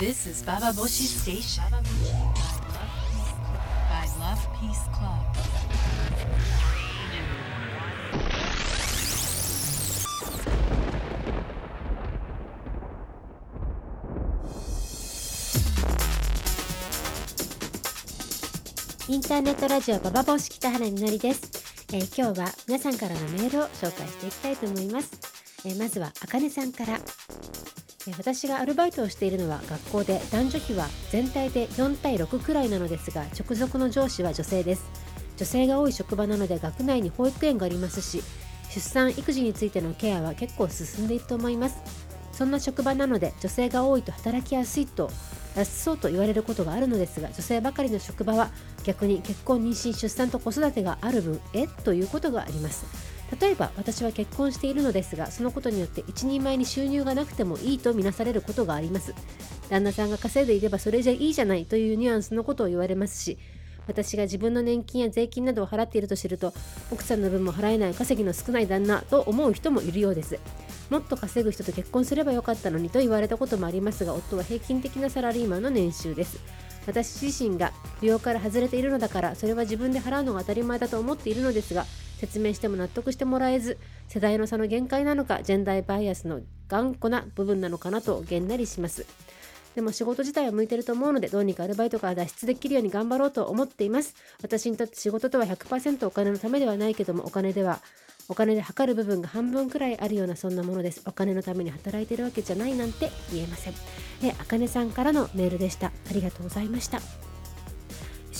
This is Baba Boshi Station. By Love Peace Club. インターネットラジオババボシ北原みのりです、えー今日は皆さんからのメールを紹介していきたいと思います、えーまずはあかねさんから、私がアルバイトをしているのは学校で男女比は全体で4対6くらいなのですが直属の上司は女性です。女性が多い職場なので学内に保育園がありますし出産育児についてのケアは結構進んでいると思います。そんな職場なので女性が多いと働きやすいとそうと言われることがあるのですが女性ばかりの職場は逆に結婚妊娠出産と子育てがある分え？ということがあります。例えば私は結婚しているのですがそのことによって一人前に収入がなくてもいいとみなされることがあります。旦那さんが稼いでいればそれじゃいいじゃないというニュアンスのことを言われますし私が自分の年金や税金などを払っていると知ると奥さんの分も払えない稼ぎの少ない旦那と思う人もいるようです。もっと稼ぐ人と結婚すればよかったのにと言われたこともありますが夫は平均的なサラリーマンの年収です。私自身が扶養から外れているのだからそれは自分で払うのが当たり前だと思っているのですが説明しても納得してもらえず世代の差の限界なのかジェンダーバイアスの頑固な部分なのかなとげんなりします。でも仕事自体は向いてると思うのでどうにかアルバイトから脱出できるように頑張ろうと思っています。私にとって仕事とは100%お金のためではないけどもお金ではお金で測る部分が半分くらいあるようなそんなものです。お金のために働いてるわけじゃないなんて言えません。あかねさんからのメールでした。ありがとうございました。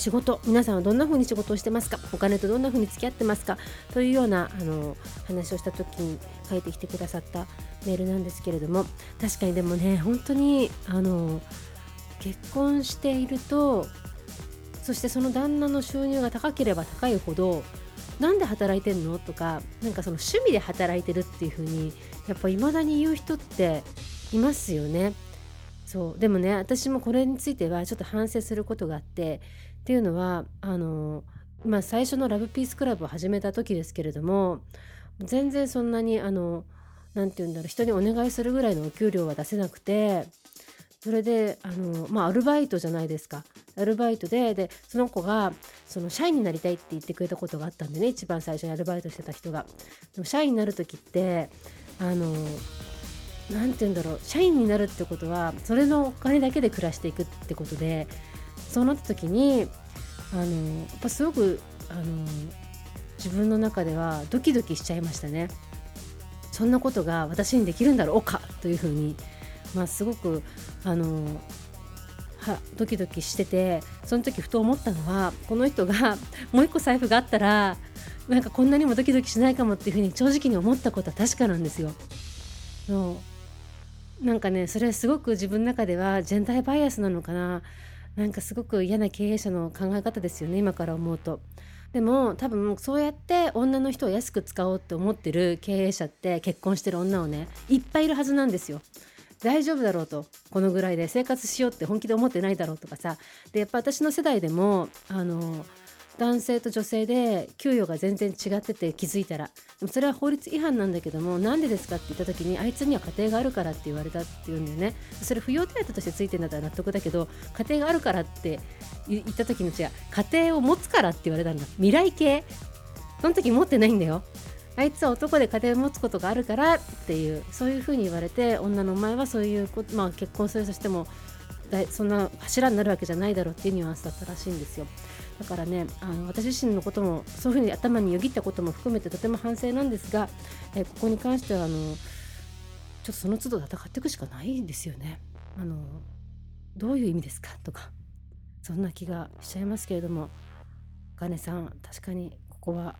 仕事皆さんはどんな風に仕事をしてますか？お金とどんな風に付き合ってますか？というようなあの話をした時に書いてきてくださったメールなんですけれども確かにでもね本当にあの結婚しているとそしてその旦那の収入が高ければ高いほどなんで働いてんの？とかなんかその趣味で働いてるっていう風にやっぱ未だに言う人っていますよね。そうでもね私もこれについてはちょっと反省することがあってっていうのはあの、まあ、最初のラブピースクラブを始めた時ですけれども全然そんなにあのなんて言うんだろう人にお願いするぐらいのお給料は出せなくてそれであの、まあ、アルバイトじゃないですか。アルバイトででその子がその社員になりたいって言ってくれたことがあったんでね一番最初にアルバイトしてた人が。でも社員になる時ってあのなんて言うんだろう社員になるってことはそれのお金だけで暮らしていくってことでそうなった時にあのやっぱすごくあの自分の中ではドキドキしちゃいましたね。そんなことが私にできるんだろうかというふうに、まあ、すごくあのはドキドキしててその時ふと思ったのはこの人がもう一個財布があったらなんかこんなにもドキドキしないかもっていうふうに正直に思ったことは確かなんですよ。そうなんかねそれはすごく自分の中ではジェンダーバイアスなのかななんかすごく嫌な経営者の考え方ですよね今から思うと。でも多分そうやって女の人を安く使おうって思ってる経営者って結婚してる女をねいっぱいいるはずなんですよ。大丈夫だろうとこのぐらいで生活しようって本気で思ってないだろうとかさでやっぱ私の世代でもあの男性と女性で給与が全然違ってて気づいたら。でもそれは法律違反なんだけどもなんでですかって言った時にあいつには家庭があるからって言われたって言うんだよね。それ扶養手当としてついてるんだったら納得だけど家庭があるからって言った時の違う。家庭を持つからって言われたんだ。未来系。その時持ってないんだよ。あいつは男で家庭を持つことがあるからっていう。そういうふうに言われて女のお前はそういうこ、まあ、結婚するとしてもそんな柱になるわけじゃないだろうっていうニュアンスだったらしいんですよ。だからねあの私自身のこともそういうふうに頭によぎったことも含めてとても反省なんですが、えここに関してはあのちょっとその都度戦っていくしかないんですよね。あのどういう意味ですかとかそんな気がしちゃいますけれども金さん確かにここは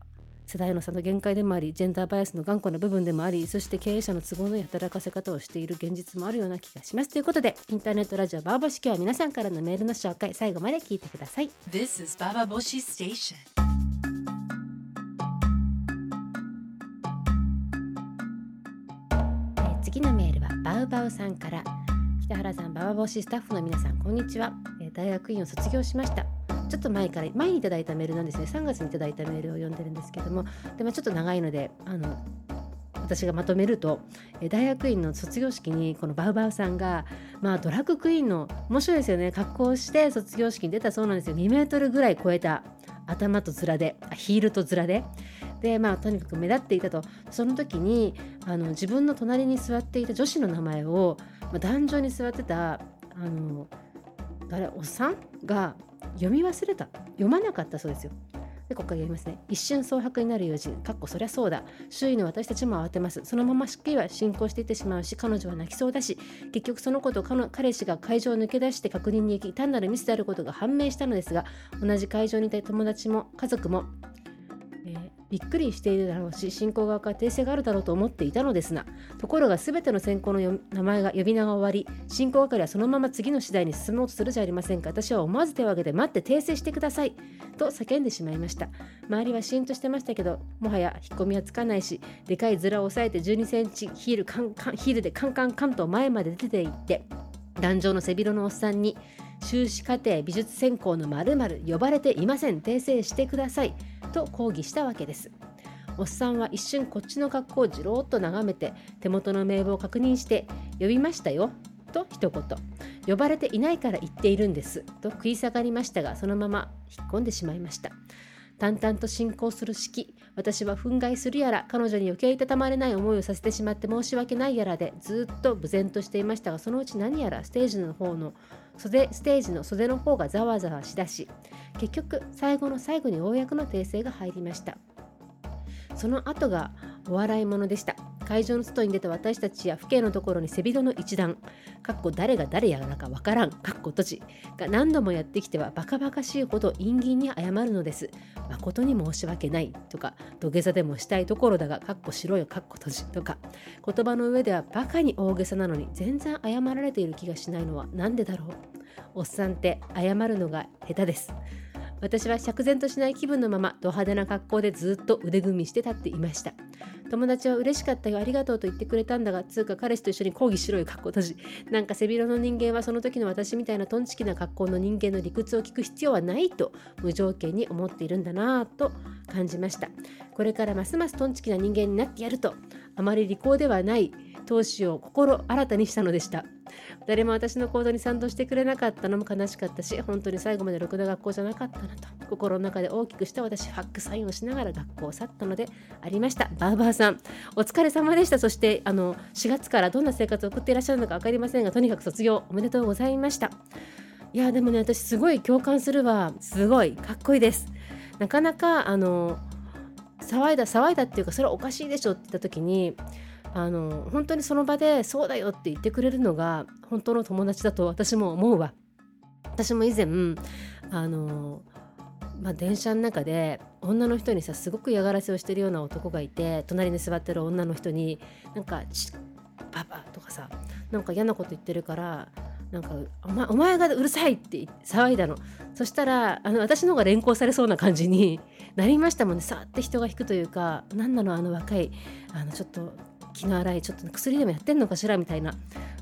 世代の差の限界でもありジェンダーバイアスの頑固な部分でもありそして経営者の都合のいい働かせ方をしている現実もあるような気がします。ということでインターネットラジオバーバシ今日は皆さんからのメールの紹介最後まで聞いてください。This is Baba Boshi Station. えー次のメールはバウバウさんから。北原さんババボシスタッフの皆さんこんにちは、えー大学院を卒業しましたちょっと前から前にいただいたメールなんですね。3月にいただいたメールを読んでるんですけども。でもちょっと長いのであの私がまとめると大学院の卒業式にこのバウバウさんが、まあ、ドラッグクイーンの面白いですよね。格好をして卒業式に出たそうなんですよ。2メートルぐらい超えた頭と面でヒールと面で。でまあとにかく目立っていたと。その時にあの自分の隣に座っていた女子の名前を、まあ、壇上に座ってたあの誰おっさんが読み忘れた読まなかったそうですよ。でここから読みますね。一瞬蒼白になる用事、かっこそりゃそうだ。周囲の私たちも慌てます。そのまま式は進行していってしまうし、彼女は泣きそうだし、結局そのことを彼氏が会場を抜け出して確認に行き、単なるミスであることが判明したのですが、同じ会場にいた友達も家族もびっくりしているだろうし信仰側から訂正があるだろうと思っていたのですがところが全ての選考の名前が呼び名が終わり進行係はそのまま次の次第に進もうとするじゃありませんか。私は思わず手を挙げて待って訂正してください。と叫んでしまいました。周りはシーンとしてましたけどもはや引っ込みはつかないしでかいズラを押さえて12センチヒールカンカンヒールでカンカンカンと前まで出ていって壇上の背広のおっさんに修士課程美術専攻の〇〇呼ばれていません。訂正してください。と抗議したわけです。おっさんは一瞬こっちの格好をじろーっと眺めて手元の名簿を確認して「呼びましたよ」と一言「呼ばれていないから言っているんです」と食い下がりましたがそのまま引っ込んでしまいました。淡々と進行する式。私は憤慨するやら彼女に余計いたたまれない思いをさせてしまって申し訳ないやらでずっと無然としていましたがそのうち何やらステージの方の袖ステージの袖の方がざわざわしだし結局最後の最後に公の訂正が入りました。その後がお笑いものでした。会場の外に出た私たちや父兄のところに背広の一団かっこ誰が誰やらかわからんかっこ閉じが何度もやってきてはバカバカしいほど陰銀に謝るのです。誠に申し訳ないとか土下座でもしたいところだがかっこしろよかっこ閉じとか言葉の上ではバカに大げさなのに全然謝られている気がしないのは何でだろう。おっさんって謝るのが下手です。私は釈然としない気分のままド派手な格好でずっと腕組みして立っていました。友達は嬉しかったよありがとうと言ってくれたんだがつうか彼氏と一緒に抗議しろよ格好閉じなんか背広の人間はその時の私みたいなトンチキな格好の人間の理屈を聞く必要はないと無条件に思っているんだなぁと感じました。これからますますトンチキな人間になってやるとあまり利口ではない投資を心新たにしたのでした。誰も私の行動に賛同してくれなかったのも悲しかったし本当に最後までろくな学校じゃなかったなと心の中で大きくした私ファックサインをしながら学校を去ったのでありました。バーバーさんさんお疲れ様でした。そしてあの4月からどんな生活を送っていらっしゃるのか分かりませんがとにかく卒業おめでとうございました。いやでもね私すごい共感するわ。すごいかっこいいです。なかなかあの騒いだ騒いだっていうかそれはおかしいでしょって言った時にあの本当にその場でそうだよって言ってくれるのが本当の友達だと私も思うわ。私も以前あのまあ、電車の中で女の人にさすごく嫌がらせをしてるような男がいて隣に座ってる女の人になんか「パパ」とかさなんか嫌なこと言ってるからなんかお前お前がうるさいって騒いだの。そしたらあの私の方が連行されそうな感じになりましたもんね。さって人が引くというか何なのあの若いあのちょっと気の荒いちょっと薬でもやってんのかしらみたいな。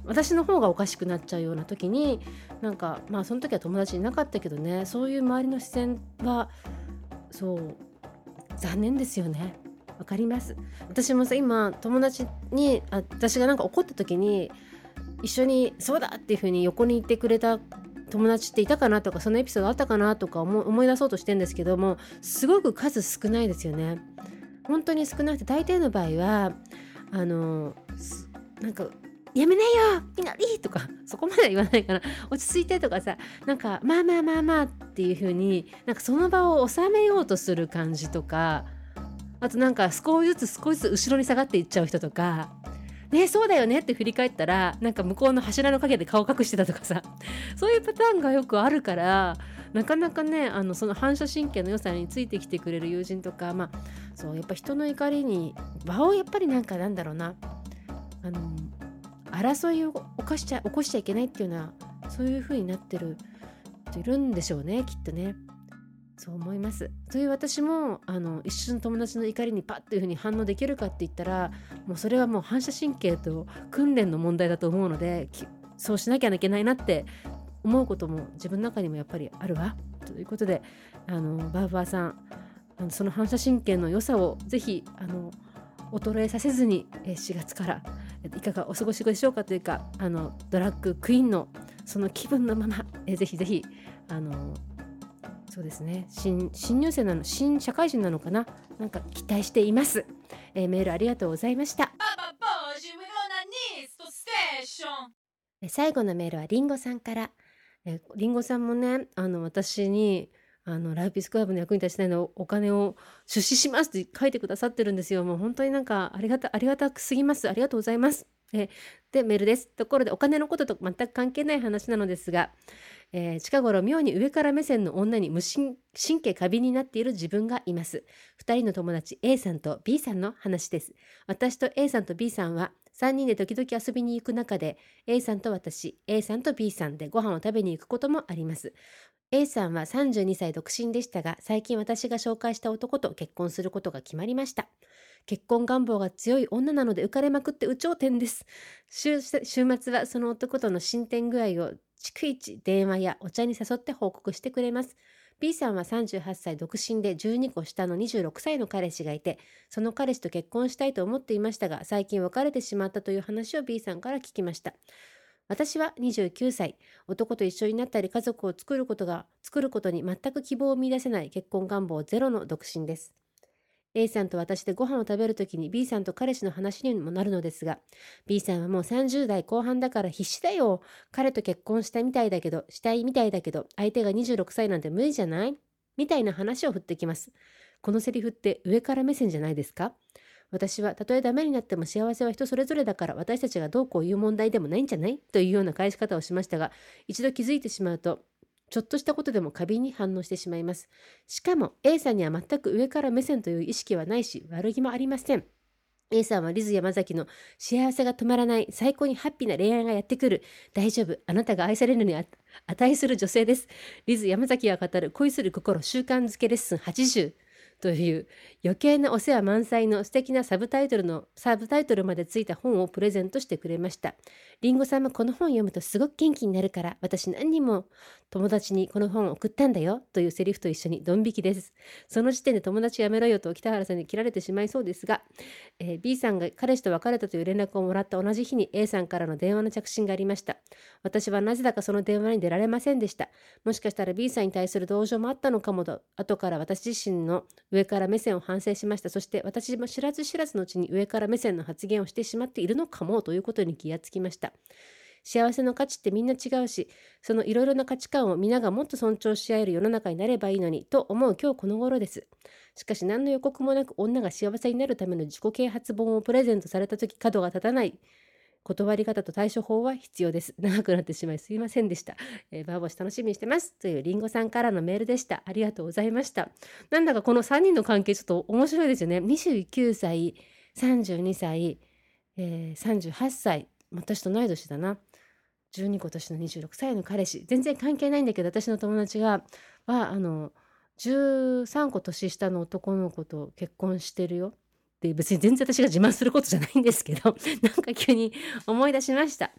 私の方がおかしくなっちゃうような時になんかまあその時は友達いなかったけどねそういう周りの視線はそう残念ですよね。わかります。私もさ今友達にあ私がなんか怒った時に一緒にそうだっていう風に横にいてくれた友達っていたかなとかそのエピソードあったかなとか思い出そうとしてんですけどもすごく数少ないですよね。本当に少なくて大抵の場合はあのなんかやめないよみなりとかそこまでは言わないかな 落ち着いてとかさなんかまあまあまあまあっていう風になんかその場を収めようとする感じとかあとなんか少しずつ少しずつ後ろに下がっていっちゃう人とかねそうだよねって振り返ったらなんか向こうの柱の陰で顔隠してたとかさ そういうパターンがよくあるからなかなかねあのその反射神経の良さについてきてくれる友人とかまあそうやっぱ人の怒りに場をやっぱりなんかなんだろうなあの争いを起こしちゃ起こしちゃいけないっていうようなそういう風になってる人いるんでしょうねきっとね。そう思います。という私もあの一瞬友達の怒りにパッというふうに反応できるかって言ったらもうそれはもう反射神経と訓練の問題だと思うのでそうしなきゃいけないなって思うことも自分の中にもやっぱりあるわ。ということであのバーバーさんあのその反射神経の良さをぜひあの衰えさせずにえー4月からえーいかがお過ごしでしょうかというかあのドラッグクイーンのその気分のまま、えーぜひぜひあのそうですね新新入生なの新社会人なのかななんか期待しています、えーメールありがとうございました。最後のメールはりんごさんから。えりんごさんもね、あの、私に、あの、ライフピースクラブの役に立ちたいのお金を出資しますって書いてくださってるんですよ。もう本当になんか、ありがた、ありがたくすぎます。ありがとうございます。えで、メールです。ところで、お金のことと全く関係ない話なのですが、えー近頃妙に上から目線の女に無神経過敏になっている自分がいます。二人の友達 A さんと B さんの話です。私と A さんと B さんは3人で時々遊びに行く中で A さんと私、A さんと B さんでご飯を食べに行くこともあります。A さんは32歳独身でしたが、最近私が紹介した男と結婚することが決まりました。結婚願望が強い女なので浮かれまくって有頂天です。週週末はその男との進展具合を逐一電話やお茶に誘って報告してくれます。B さんは38歳独身で12個下の26歳の彼氏がいて、その彼氏と結婚したいと思っていましたが、最近別れてしまったという話を B さんから聞きました。私は29歳、男と一緒になったり家族を作ることが、作ることに全く希望を見出せない結婚願望ゼロの独身です。A さんと私でご飯を食べるときに B さんと彼氏の話にもなるのですが、B さんはもう30代後半だから必死だよ。彼と結婚したみたいだけど、したいみたいだけど、相手が26歳なんて無理じゃない？みたいな話を振ってきます。このセリフって上から目線じゃないですか？私はたとえダメになっても幸せは人それぞれだから私たちがどうこう言う問題でもないんじゃない？というような返し方をしましたが一度気づいてしまうとちょっとしたことでも過敏に反応してしまいます。しかも A さんには全く上から目線という意識はないし悪気もありません。A さんはリズ山崎の幸せが止まらない最高にハッピーな恋愛がやってくる。大丈夫あなたが愛されるに値する女性です。リズ山崎が語る恋する心習慣づけレッスン80という余計なお世話満載の素敵なサブタイトルのサブタイトルまでついた本をプレゼントしてくれました。りんごさんもこの本を読むとすごく元気になるから私何人も友達にこの本を送ったんだよというセリフと一緒にドン引きです。その時点で友達やめろよと北原さんに切られてしまいそうですが、えー B さんが彼氏と別れたという連絡をもらった同じ日に A さんからの電話の着信がありました。私はなぜだかその電話に出られませんでした。もしかしたら B さんに対する同情もあったのかもと、後から私自身の上から目線を反省しました。そして私も知らず知らずのうちに上から目線の発言をしてしまっているのかもということに気がつきました。幸せの価値ってみんな違うし、そのいろいろな価値観を皆がもっと尊重し合える世の中になればいいのにと思う今日この頃です。しかし何の予告もなく女が幸せになるための自己啓発本をプレゼントされた時角が立たない断り方と対処法は必要です。長くなってしまいすいませんでした。えー、バーボシ楽しみにしてます。というリンゴさんからのメールでした。ありがとうございました。なんだかこの3人の関係ちょっと面白いですよね。29歳、32歳、えー、38歳、私と同い年だな。12個年の26歳の彼氏。全然関係ないんだけど、私の友達が、は、あの、13個年下の男の子と結婚してるよ。で別に全然私が自慢することじゃないんですけど なんか急に思い出しました。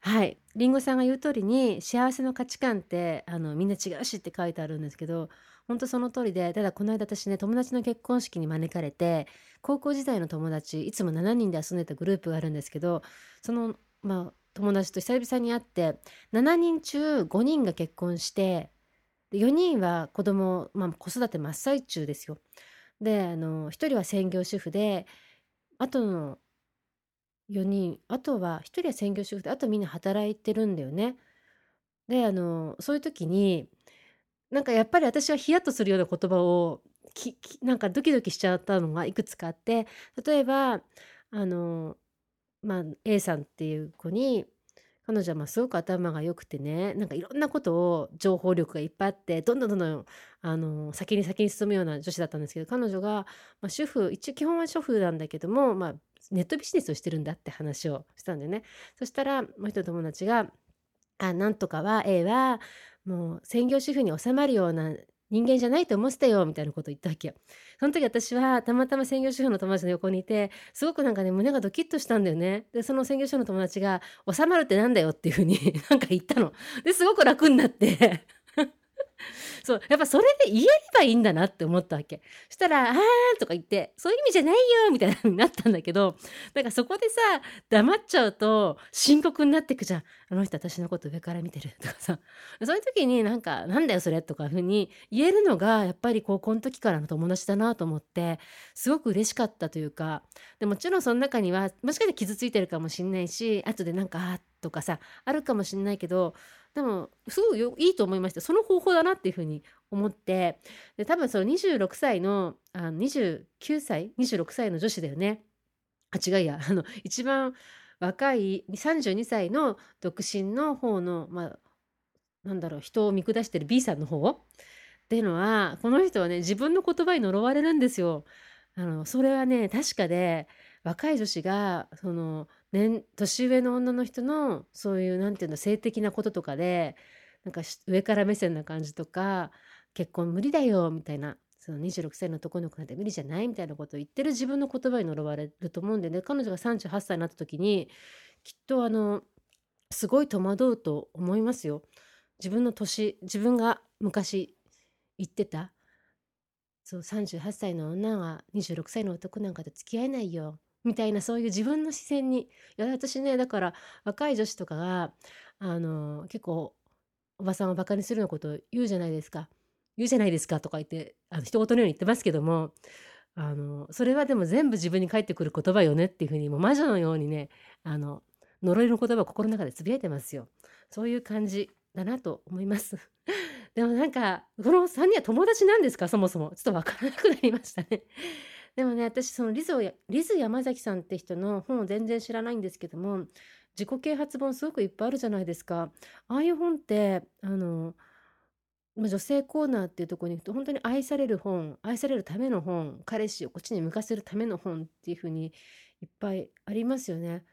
はい。りんごさんが言う通りに幸せの価値観ってあのみんな違うしって書いてあるんですけど本当その通りでただこの間私ね友達の結婚式に招かれて高校時代の友達いつも7人で遊んでたグループがあるんですけどそのまあ友達と久々に会って7人中5人が結婚して4人は子供、まあ、子育て真っ最中ですよ。であの1人は専業主婦であとの4人あとは1人は専業主婦であとみんな働いてるんだよね。であのそういう時になんかやっぱり私はヒヤッとするような言葉をききなんかドキドキしちゃったのがいくつかあって例えばあの、まあ、A さんっていう子に彼女はまあすごく頭が良くてねなんかいろんなことを情報力がいっぱいあってどんどんどんどんあの先に先に進むような女子だったんですけど彼女が、まあ、主婦一応基本は主婦なんだけども、まあ、ネットビジネスをしてるんだって話をしたんだよね。そしたらもう一人友達が「あなんとかは A はもう専業主婦に収まるような人間じゃないと思ってたよみたいなことを言ったわけよ。その時私はたまたま専業主婦の友達の横にいてすごくなんかね胸がドキッとしたんだよね。でその専業主婦の友達が「収まるってなんだよ」っていうふうになんか言ったの。ですごく楽になって そうやっぱそれで言えればいいんだなって思ったわけ。そしたら「あー」とか言って「そういう意味じゃないよ」みたいな風になったんだけどなんかそこでさ黙っちゃうと深刻になってくじゃん。あの人私のこと上から見てる。とかさ。そういう時になんか「なんだよそれ」とか風に言えるのがやっぱり高校の時からの友達だなと思ってすごく嬉しかったというかでもちろんその中にはもしかして傷ついてるかもしんないし後でなんか「あ」とかさあるかもしんないけどでもすごいよいいと思いました。その方法だなっていうふうに思ってで多分その26歳のあの29歳？26歳の女子だよね。あ違いや。あの一番若い32歳の独身の方のまあなんだろう人を見下してる B さんの方？っていうのはこの人はね自分の言葉に呪われるんですよ。あのそれはね確かで若い女子がその年年上の女の人のそういうなんていうの性的なこととかでなんか上から目線な感じとか結婚無理だよみたいなその26歳の男の子なんて無理じゃないみたいなことを言ってる自分の言葉に呪われると思うんでね彼女が38歳になった時にきっとあのすごい戸惑うと思いますよ。自分の年自分が昔言ってたそう38歳の女は26歳の男なんかと付き合えないよみたいなそういう自分の視線にいや私ねだから若い女子とかがあの結構おばさんをバカにするようなことを言うじゃないですか。言うじゃないですかとか言ってあの人事のように言ってますけどもあのそれはでも全部自分に返ってくる言葉よねっていうふうにもう魔女のようにねあの呪いの言葉を心の中でつぶやいてますよ。そういう感じだなと思います。でもなんかこの3人は友達なんですか？そもそも。ちょっとわからなくなりましたね。でもね私そのリズをリズ山崎さんって人の本を全然知らないんですけども自己啓発本すごくいっぱいあるじゃないですかああいう本ってあの女性コーナーっていうところに行くと本当に愛される本愛されるための本彼氏をこっちに向かせるための本っていうふうにいっぱいありますよね。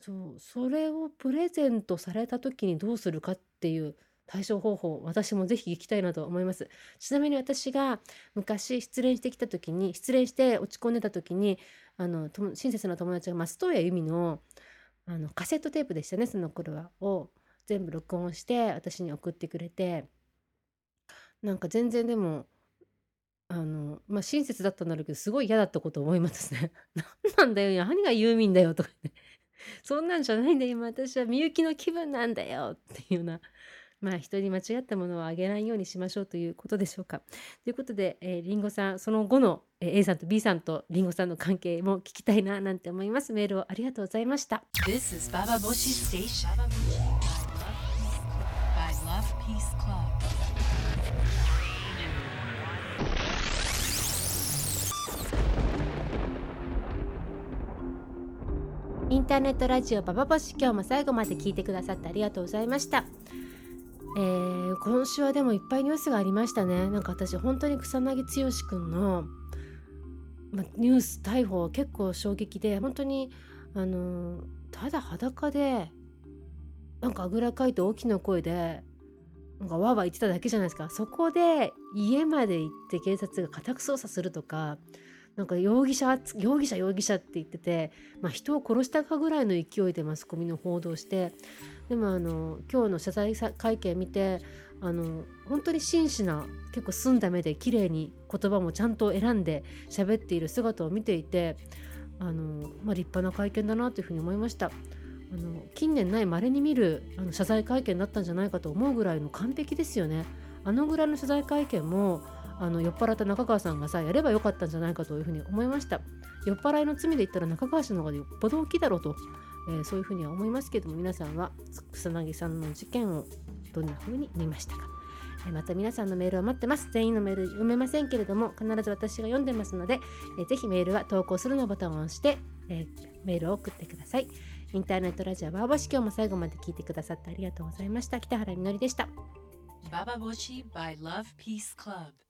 そうそれをプレゼントされた時にどうするかっていう対処方法私もぜひ聞きたいなと思いますちなみに私が昔失恋してきた時に失恋して落ち込んでた時にあの親切な友達が松任谷由実のあのカセットテープでしたねその頃は。を全部録音して私に送ってくれて。なんか全然でもあのまあ親切だったんだろうけどすごい嫌だったこと思いますね。何なんだよ何がユーミンだよとかねそんなんじゃないんだよ今私は。みゆきの気分なんだよっていうようなまあ人に間違ったものをあげないようにしましょうということでしょうか。ということで、えー、リンゴさんその後の、えー、A さんと B さんとリンゴさんの関係も聞きたいななんて思います。メールをありがとうございました。This is Baba Boshi Station by Love Peace Club. インターネットラジオババボシ今日も最後まで聞いてくださってありがとうございました。えー、今週はでもいっぱいニュースがありましたね。なんか私本当に草薙剛君の、ま、ニュース逮捕結構衝撃で本当にあのただ裸でなんかあぐらかいて大きな声でなんかわーわー言ってただけじゃないですか。そこで家まで行って警察が家宅捜査するとかなんか容疑者容疑者容疑者って言ってて、まあ、人を殺したかぐらいの勢いでマスコミの報道してでもあの今日の謝罪会見見てあの本当に真摯な結構澄んだ目で綺麗に言葉もちゃんと選んで喋っている姿を見ていてあの、まあ、立派な会見だなというふうに思いました。あの近年ない稀に見るあの謝罪会見だったんじゃないかと思うぐらいの完璧ですよね。あのぐらいの謝罪会見もあの酔っ払った中川さんがさやればよかったんじゃないかというふうに思いました酔っ払いの罪で言ったら中川氏の方がよっぽど大きいだろうと、えー、そういうふうには思いますけども皆さんは草薙さんの事件をどんなふうに見ましたかまた皆さんのメールを待ってます。全員のメール読めませんけれども、必ず私が読んでますので、えー、ぜひメールは投稿するのボタンを押して、えー、メールを送ってください。インターネットラジオバーボシ今日も最後まで聞いてくださってありがとうございました。北原みのりでした。ババボシ by Love Peace Club